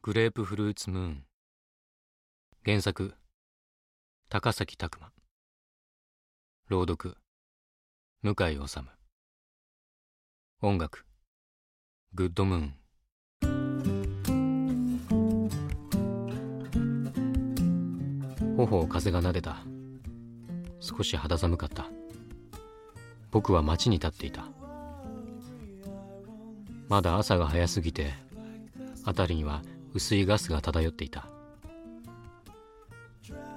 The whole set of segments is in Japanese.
グレープフルーツムーン。原作高崎拓磨。朗読向井治。音楽グッドムーン。頬を風が撫でた。少し肌寒かった。僕は街に立っていた。まだ朝が早すぎて辺りには薄いガスが漂っていた。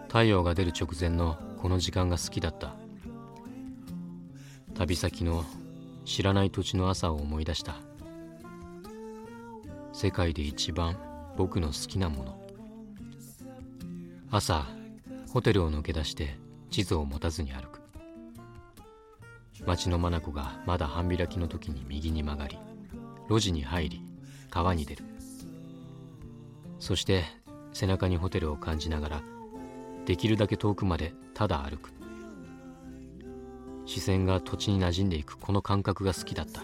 太陽が出る直前のこの時間が好きだった。旅先の知らない土地の朝を思い出した。世界で一番僕の好きなもの。朝ホテルを抜け出して地図を持たずに歩く。町の眼がまだ半開きの時に右に曲がり路地に入り川に出る。そして背中にホテルを感じながらできるだけ遠くまでただ歩く。視線が土地に馴染んでいくこの感覚が好きだった。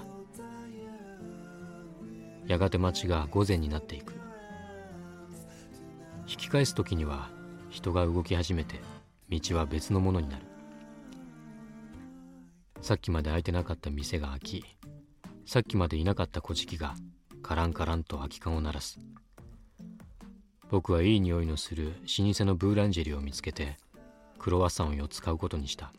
やがて街が午前になっていく。引き返す時には人が動き始めて道は別のものになる。さっきまで開いてなかった店が開きさっきまでいなかった小じがカランカランと空き缶を鳴らす。僕はいい匂いのする老舗のブーランジェリーを見つけてクロワッサンを4つ買うことにした。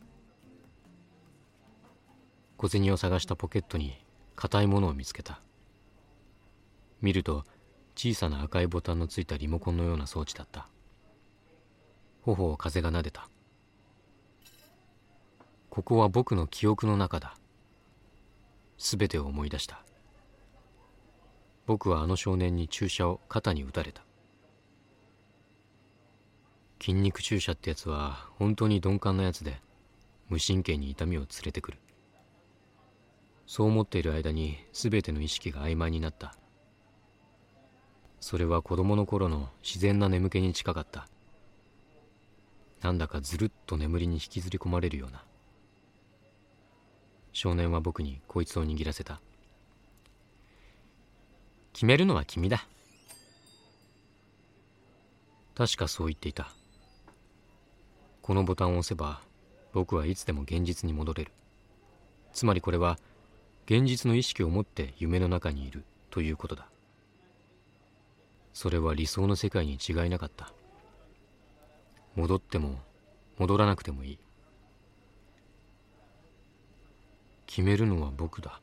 小銭を探したポケットに硬いものを見つけた。見ると小さな赤いボタンのついたリモコンのような装置だった。頬を風が撫でた。ここは僕の記憶の中だ。全てを思い出した。僕はあの少年に注射を肩に打たれた。筋肉注射ってやつは本当に鈍感なやつで無神経に痛みを連れてくる。そう思っている間に全ての意識が曖昧になった。それは子供の頃の自然な眠気に近かった。なんだかずるっと眠りに引きずり込まれるような。少年は僕にこいつを握らせた。決めるのは君だ。確かそう言っていた。このボタンを押せば僕はいつでも現実に戻れる。つまりこれは現実の意識を持って夢の中にいるということだ。それは理想の世界に違いなかった。戻っても戻らなくてもいい。決めるのは僕だ。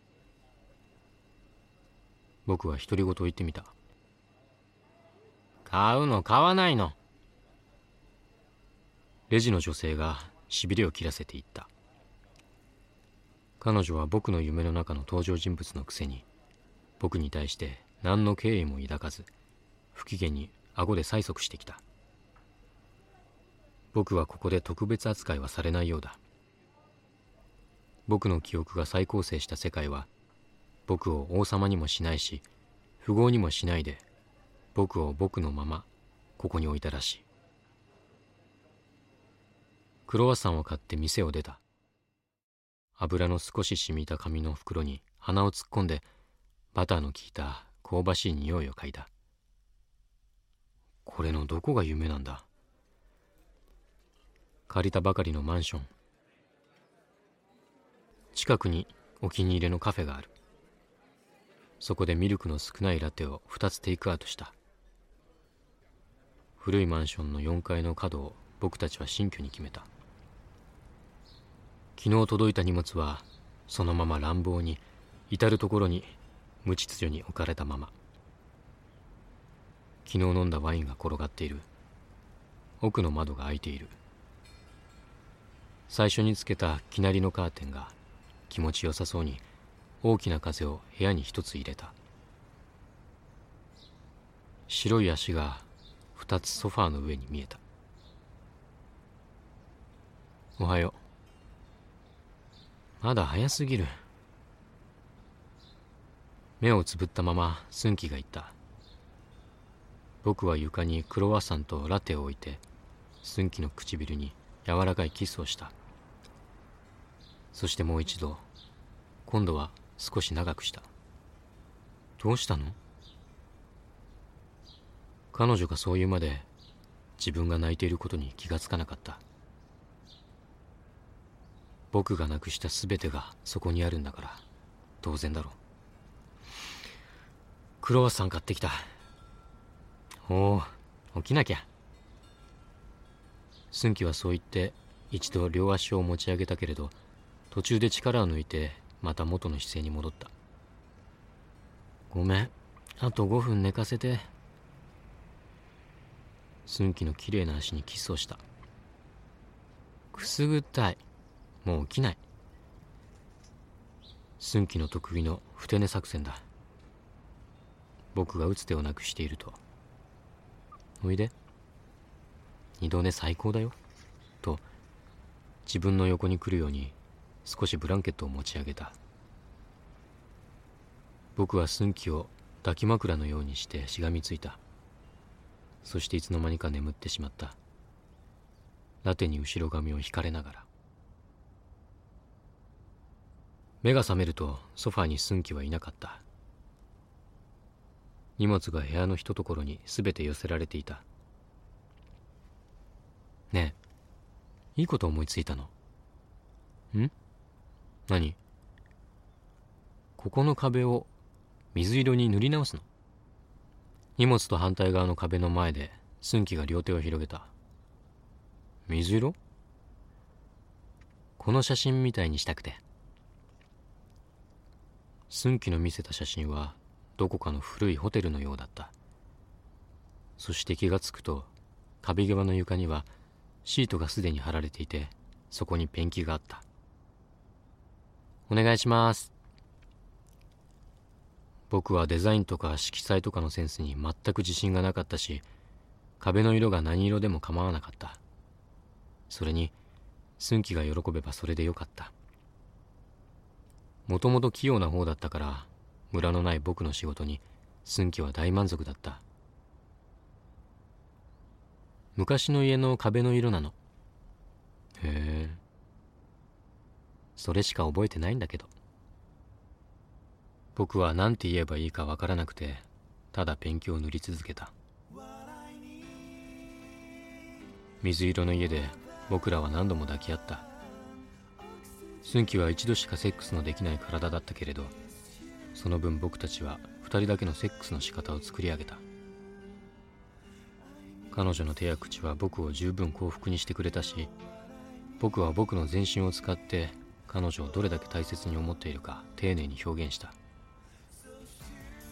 僕は独り言を言ってみた。買うの買わないの。レジの女性がしびれを切らせていった。彼女は僕の夢の中の登場人物のくせに僕に対して何の敬意も抱かず不機嫌に顎で催促してきた。僕はここで特別扱いはされないようだ。僕の記憶が再構成した世界は僕を王様にもしないし富豪にもしないで僕を僕のままここに置いたらしい。クロワッサンを買って店を出た。油の少し染みた紙の袋に鼻を突っ込んでバターの効いた香ばしい匂いを嗅いだ。これのどこが夢なんだ？借りたばかりのマンション。近くにお気に入りのカフェがある。そこでミルクの少ないラテを2つテイクアウトした。古いマンションの4階の角を僕たちは新居に決めた。昨日届いた荷物はそのまま乱暴に至る所に無秩序に置かれたまま。昨日飲んだワインが転がっている。奥の窓が開いている。最初につけたきなりのカーテンが気持ちよさそうに大きな風を部屋に一つ入れた。白い足が二つソファーの上に見えた。おはよう。まだ早すぎる。目をつぶったまま寸気が言った。僕は床にクロワッサンとラテを置いて寸気の唇に柔らかいキスをした。そしてもう一度今度は少し長くした。どうしたの？彼女がそう言うまで自分が泣いていることに気がつかなかった。僕がなくした全てがそこにあるんだから当然だろう。クロワッサン買ってきた。おお起きなきゃ。寸喜はそう言って一度両足を持ち上げたけれど途中で力を抜いてまた元の姿勢に戻った。ごめん。あと5分寝かせて。寸喜の綺麗な足にキスをした。くすぐったい。もう起きない。寸喜の得意のふて寝作戦だ。僕が打つ手をなくしているとおいで。二度寝最高だよ。と自分の横に来るように少しブランケットを持ち上げた。僕は寸気を抱き枕のようにしてしがみついた。そしていつの間にか眠ってしまった。ラテに後ろ髪を引かれながら。目が覚めるとソファーに寸気はいなかった。荷物が部屋のひとところに全て寄せられていた。ねえいいこと思いついたの？ん？何？ここの壁を水色に塗り直すの？荷物と反対側の壁の前で寸喜が両手を広げた。水色？この写真みたいにしたくて。寸喜の見せた写真はどこかの古いホテルのようだった。そして気がつくと壁際の床にはシートがすでに貼られていてそこにペンキがあった。お願いします。僕はデザインとか色彩とかのセンスに全く自信がなかったし壁の色が何色でも構わなかった。それに寸喜が喜べばそれでよかった。もともと器用な方だったからムラのない僕の仕事に寸喜は大満足だった。昔の家の壁の色なの。へえ。それしか覚えてないんだけど。僕は何て言えばいいかわからなくてただペンキを塗り続けた。水色の家で僕らは何度も抱き合った。寸喜は一度しかセックスのできない体だったけれどその分僕たちは2人だけのセックスの仕方を作り上げた。彼女の手や口は僕を十分幸福にしてくれたし僕は僕の全身を使って彼女をどれだけ大切に思っているか丁寧に表現した。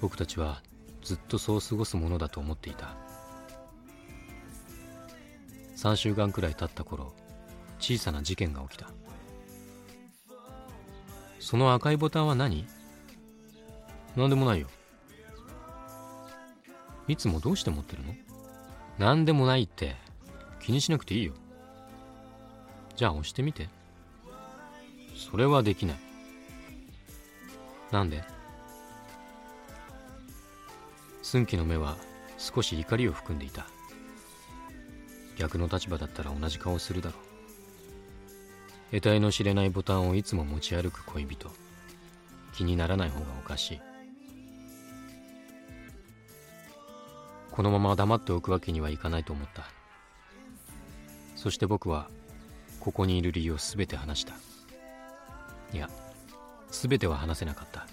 僕たちはずっとそう過ごすものだと思っていた。3週間くらい経った頃小さな事件が起きた。その赤いボタンは何？何でもないよ。いつもどうして持ってるの？何でもないって気にしなくていいよ。じゃあ押してみて。それはできない。なんで？寸喜の目は少し怒りを含んでいた。逆の立場だったら同じ顔するだろう。得体の知れないボタンをいつも持ち歩く恋人。気にならない方がおかしい。このまま黙っておくわけにはいかないと思った。そして僕はここにいる理由を全て話した。いや全ては話せなかった。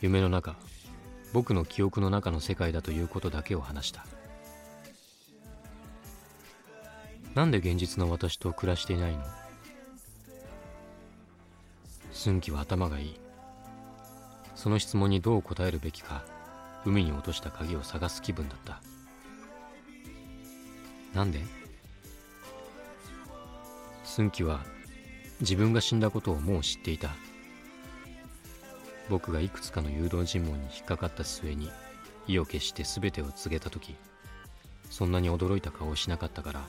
夢の中僕の記憶の中の世界だということだけを話した。なんで現実の私と暮らしていないの？寸喜は頭がいい。その質問にどう答えるべきか海に落とした鍵を探す気分だった。なんで？寸喜は自分が死んだことをもう知っていた。僕がいくつかの誘導尋問に引っかかった末に意を決して全てを告げた時そんなに驚いた顔をしなかったから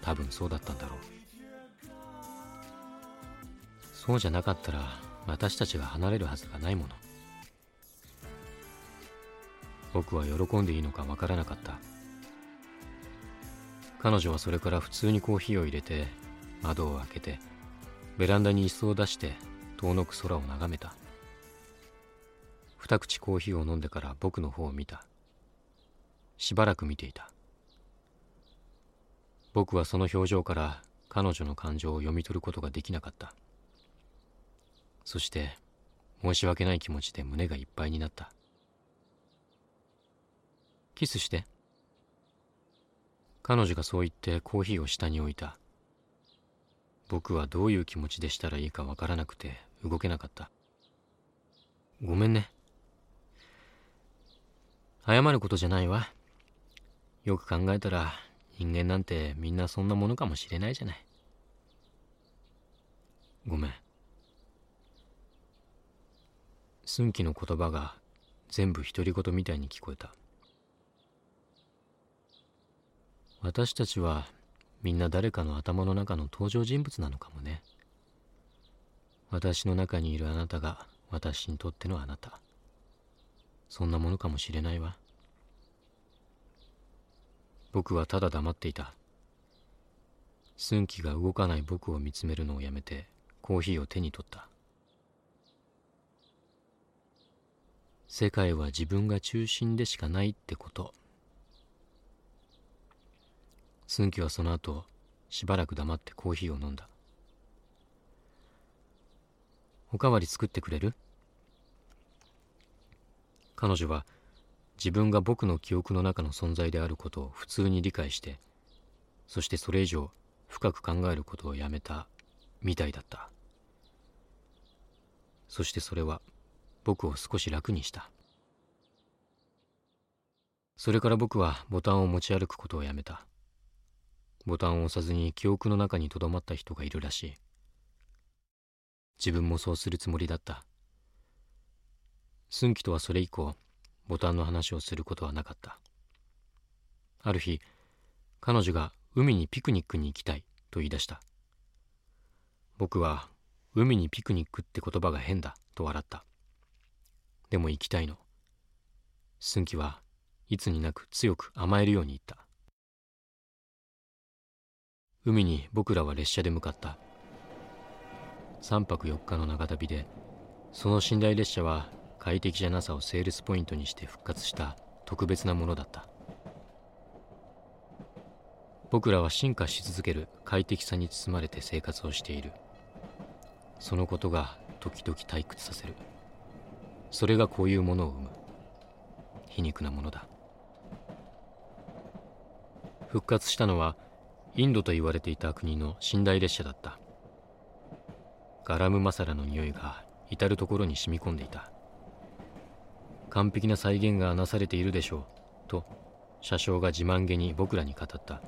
多分そうだったんだろう。そうじゃなかったら私たちが離れるはずがないもの。僕は喜んでいいのかわからなかった。彼女はそれから普通にコーヒーを入れて窓を開けてベランダに椅子を出して遠のく空を眺めた。二口コーヒーを飲んでから僕の方を見た。しばらく見ていた。僕はその表情から彼女の感情を読み取ることができなかった。そして申し訳ない気持ちで胸がいっぱいになった。キスして。彼女がそう言ってコーヒーを下に置いた。僕はどういう気持ちでしたらいいかわからなくて動けなかった。ごめんね。謝ることじゃないわ。よく考えたら人間なんてみんなそんなものかもしれないじゃない。ごめん。寸気の言葉が全部独り言みたいに聞こえた。私たちはみんな誰かの頭の中の登場人物なのかもね。私の中にいるあなたが私にとってのあなた。そんなものかもしれないわ。僕はただ黙っていた。寸気が動かない僕を見つめるのをやめてコーヒーを手に取った。世界は自分が中心でしかないってこと。寸気はその後しばらく黙ってコーヒーを飲んだ。おかわり作ってくれる？彼女は自分が僕の記憶の中の存在であることを普通に理解してそしてそれ以上深く考えることをやめたみたいだった。そしてそれは僕を少し楽にした。それから僕はボタンを持ち歩くことをやめた。ボタンを押さずに記憶の中にとどまった人がいるらしい。自分もそうするつもりだった。寸気とはそれ以降ボタンの話をすることはなかった。ある日彼女が海にピクニックに行きたいと言い出した。僕は海にピクニックって言葉が変だと笑った。でも行きたいの。寸気はいつになく強く甘えるように言った。海に僕らは列車で向かった。3泊4日の長旅でその寝台列車は快適じゃなさをセールスポイントにして復活した特別なものだった。僕らは進化し続ける快適さに包まれて生活をしている。そのことが時々退屈させる。それがこういうものを生む。皮肉なものだ。復活したのはインドと言われていた国の寝台列車だった。ガラムマサラの匂いが至る所に染み込んでいた。完璧な再現がなされているでしょうと車掌が自慢げに僕らに語った。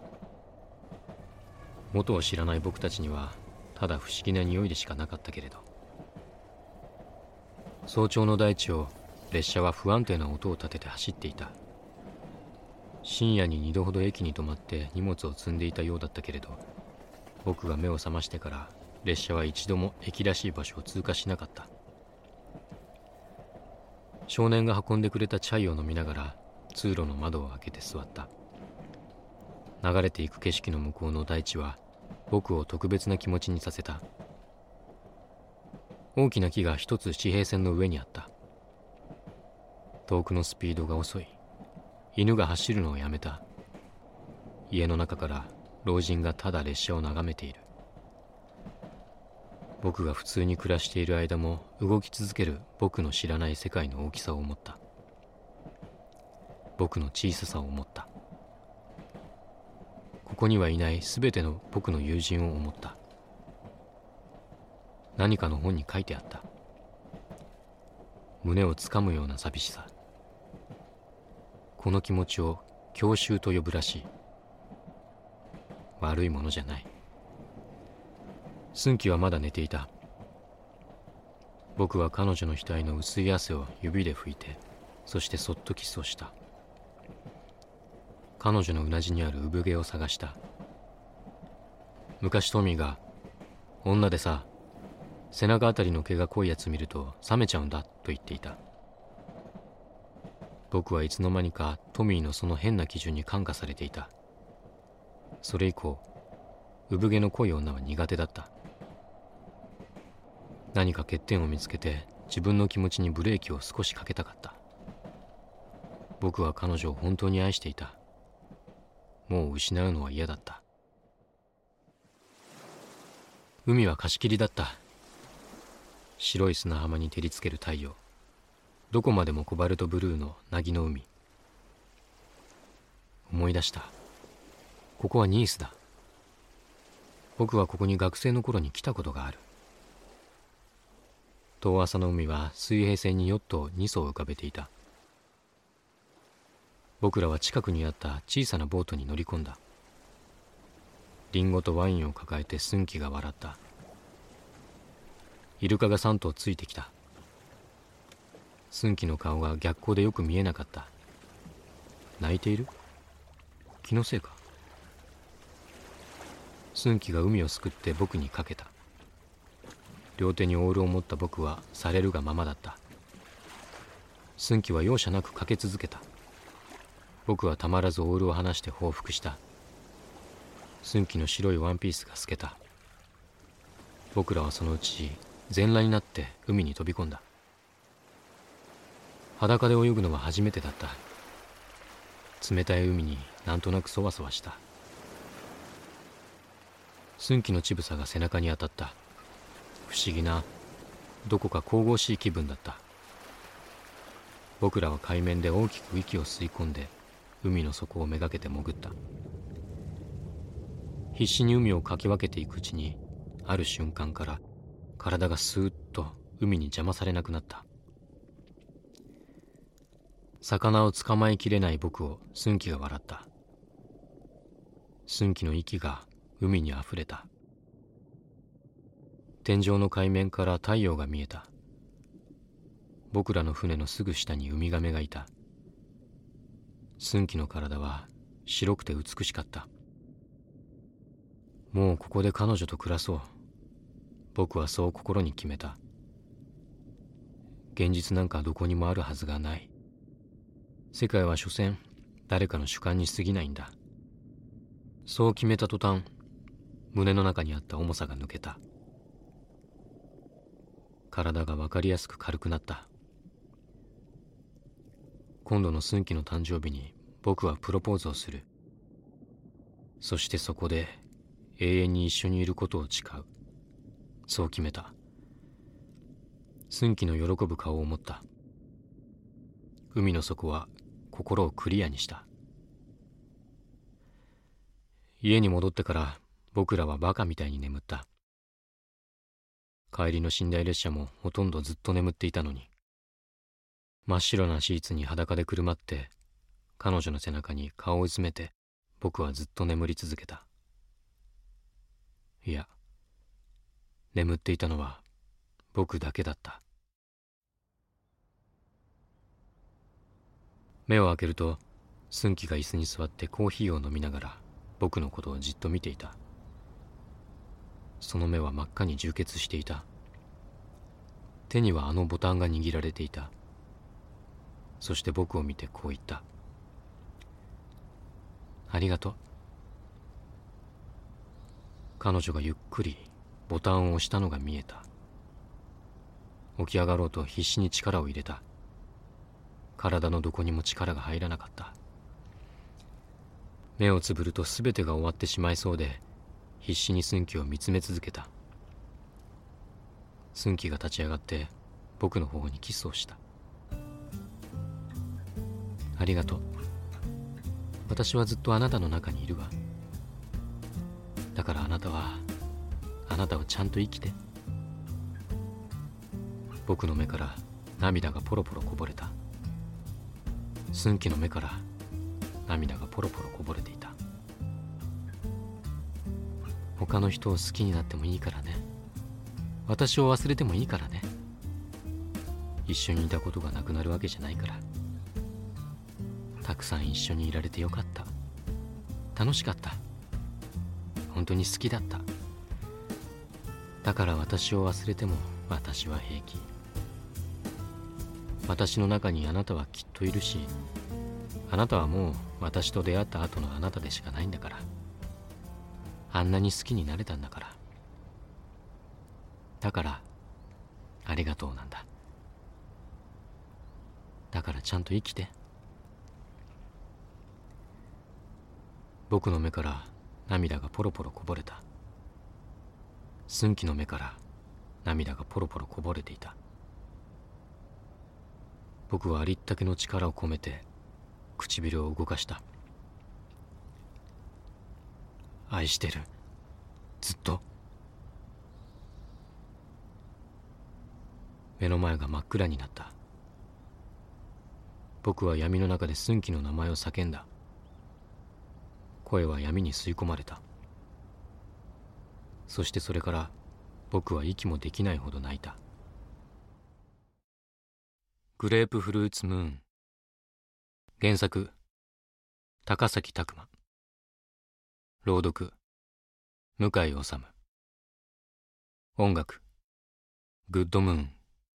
元を知らない僕たちにはただ不思議な匂いでしかなかったけれど。早朝の大地を列車は不安定な音を立てて走っていた。深夜に2度ほど駅に止まって荷物を積んでいたようだったけれど僕が目を覚ましてから列車は一度も駅らしい場所を通過しなかった。少年が運んでくれたチャイを飲みながら通路の窓を開けて座った。流れていく景色の向こうの大地は僕を特別な気持ちにさせた。大きな木が一つ地平線の上にあった。遠くのスピードが遅い。犬が走るのをやめた。家の中から老人がただ列車を眺めている。僕が普通に暮らしている間も動き続ける僕の知らない世界の大きさを思った。僕の小ささを思った。ここにはいない全ての僕の友人を思った。何かの本に書いてあった。胸をつかむような寂しさ。この気持ちを郷愁と呼ぶらしい。悪いものじゃない。寸気はまだ寝ていた。僕は彼女の額の薄い汗を指で拭いてそしてそっとキスをした。彼女のうなじにある産毛を探した。昔トミーが「女でさ背中あたりの毛が濃いやつ見ると冷めちゃうんだ」と言っていた。僕はいつの間にかトミーのその変な基準に感化されていた。それ以降産毛の濃い女は苦手だった。何か欠点を見つけて自分の気持ちにブレーキを少しかけたかった。僕は彼女を本当に愛していた。もう失うのは嫌だった。海は貸し切りだった。白い砂浜に照りつける太陽。どこまでもコバルトブルーの凪の海。思い出した。ここはニースだ。僕はここに学生の頃に来たことがある。遠浅の海は水平線にヨットを2艘浮かべていた。僕らは近くにあった小さなボートに乗り込んだ。リンゴとワインを抱えて寸気が笑った。イルカが3頭ついてきた。寸気の顔が逆光でよく見えなかった。泣いている？気のせいか？寸気が海をすくって僕にかけた。両手にオールを持った僕はされるがままだった。寸気は容赦なくかけ続けた。僕はたまらずオールを離して報復した。寸気の白いワンピースが透けた。僕らはそのうち全裸になって海に飛び込んだ。裸で泳ぐのは初めてだった。冷たい海になんとなくそわそわした。寸気の乳房が背中に当たった。不思議などこか神々しい気分だった。僕らは海面で大きく息を吸い込んで海の底をめがけて潜った。必死に海をかき分けていくうちにある瞬間から体がスーッと海に邪魔されなくなった。魚を捕まえきれない僕を寸気が笑った。寸気の息が海にあふれた。天井の海面から太陽が見えた。僕らの船のすぐ下にウミガメがいた。寸気の体は白くて美しかった。もうここで彼女と暮らそう。僕はそう心に決めた。現実なんかどこにもあるはずがない。世界は所詮誰かの主観に過ぎないんだ。そう決めた途端胸の中にあった重さが抜けた。体が分かりやすく軽くなった。今度の寸気の誕生日に僕はプロポーズをする。そしてそこで永遠に一緒にいることを誓う。そう決めた。寸気の喜ぶ顔を持った。海の底は心をクリアにした。家に戻ってから僕らはバカみたいに眠った。帰りの寝台列車もほとんどずっと眠っていたのに。真っ白なシーツに裸でくるまって彼女の背中に顔を詰めて僕はずっと眠り続けた。いや眠っていたのは僕だけだった。目を開けると寸気が椅子に座ってコーヒーを飲みながら僕のことをじっと見ていた。その目は真っ赤に充血していた。手にはあのボタンが握られていた。そして僕を見てこう言った「ありがとう」彼女がゆっくりボタンを押したのが見えた。起き上がろうと必死に力を入れた。体のどこにも力が入らなかった。目をつぶると全てが終わってしまいそうで必死に寸気を見つめ続けた。寸気が立ち上がって僕の方にキスをした。ありがとう。私はずっとあなたの中にいるわ。だからあなたはあなたはちゃんと生きて。僕の目から涙がポロポロこぼれた。寸気の目から涙がポロポロこぼれていた。他の人を好きになってもいいからね。私を忘れてもいいからね。一緒にいたことがなくなるわけじゃないから。たくさん一緒にいられてよかった。楽しかった。本当に好きだった。だから私を忘れても私は平気。私の中にあなたはきっといるしあなたはもう私と出会った後のあなたでしかないんだから。あんなに好きになれたんだから。だからありがとうなんだ。だからちゃんと生きて。僕の目から涙がポロポロこぼれた。寸気の目から涙がポロポロこぼれていた。僕はありったけの力を込めて唇を動かした。愛してる。ずっと。目の前が真っ暗になった。僕は闇の中で寸気の名前を叫んだ。声は闇に吸い込まれた。そしてそれから僕は息もできないほど泣いた。グレープフルーツムーン。原作高崎拓磨。朗読向井治音楽グッドムーン。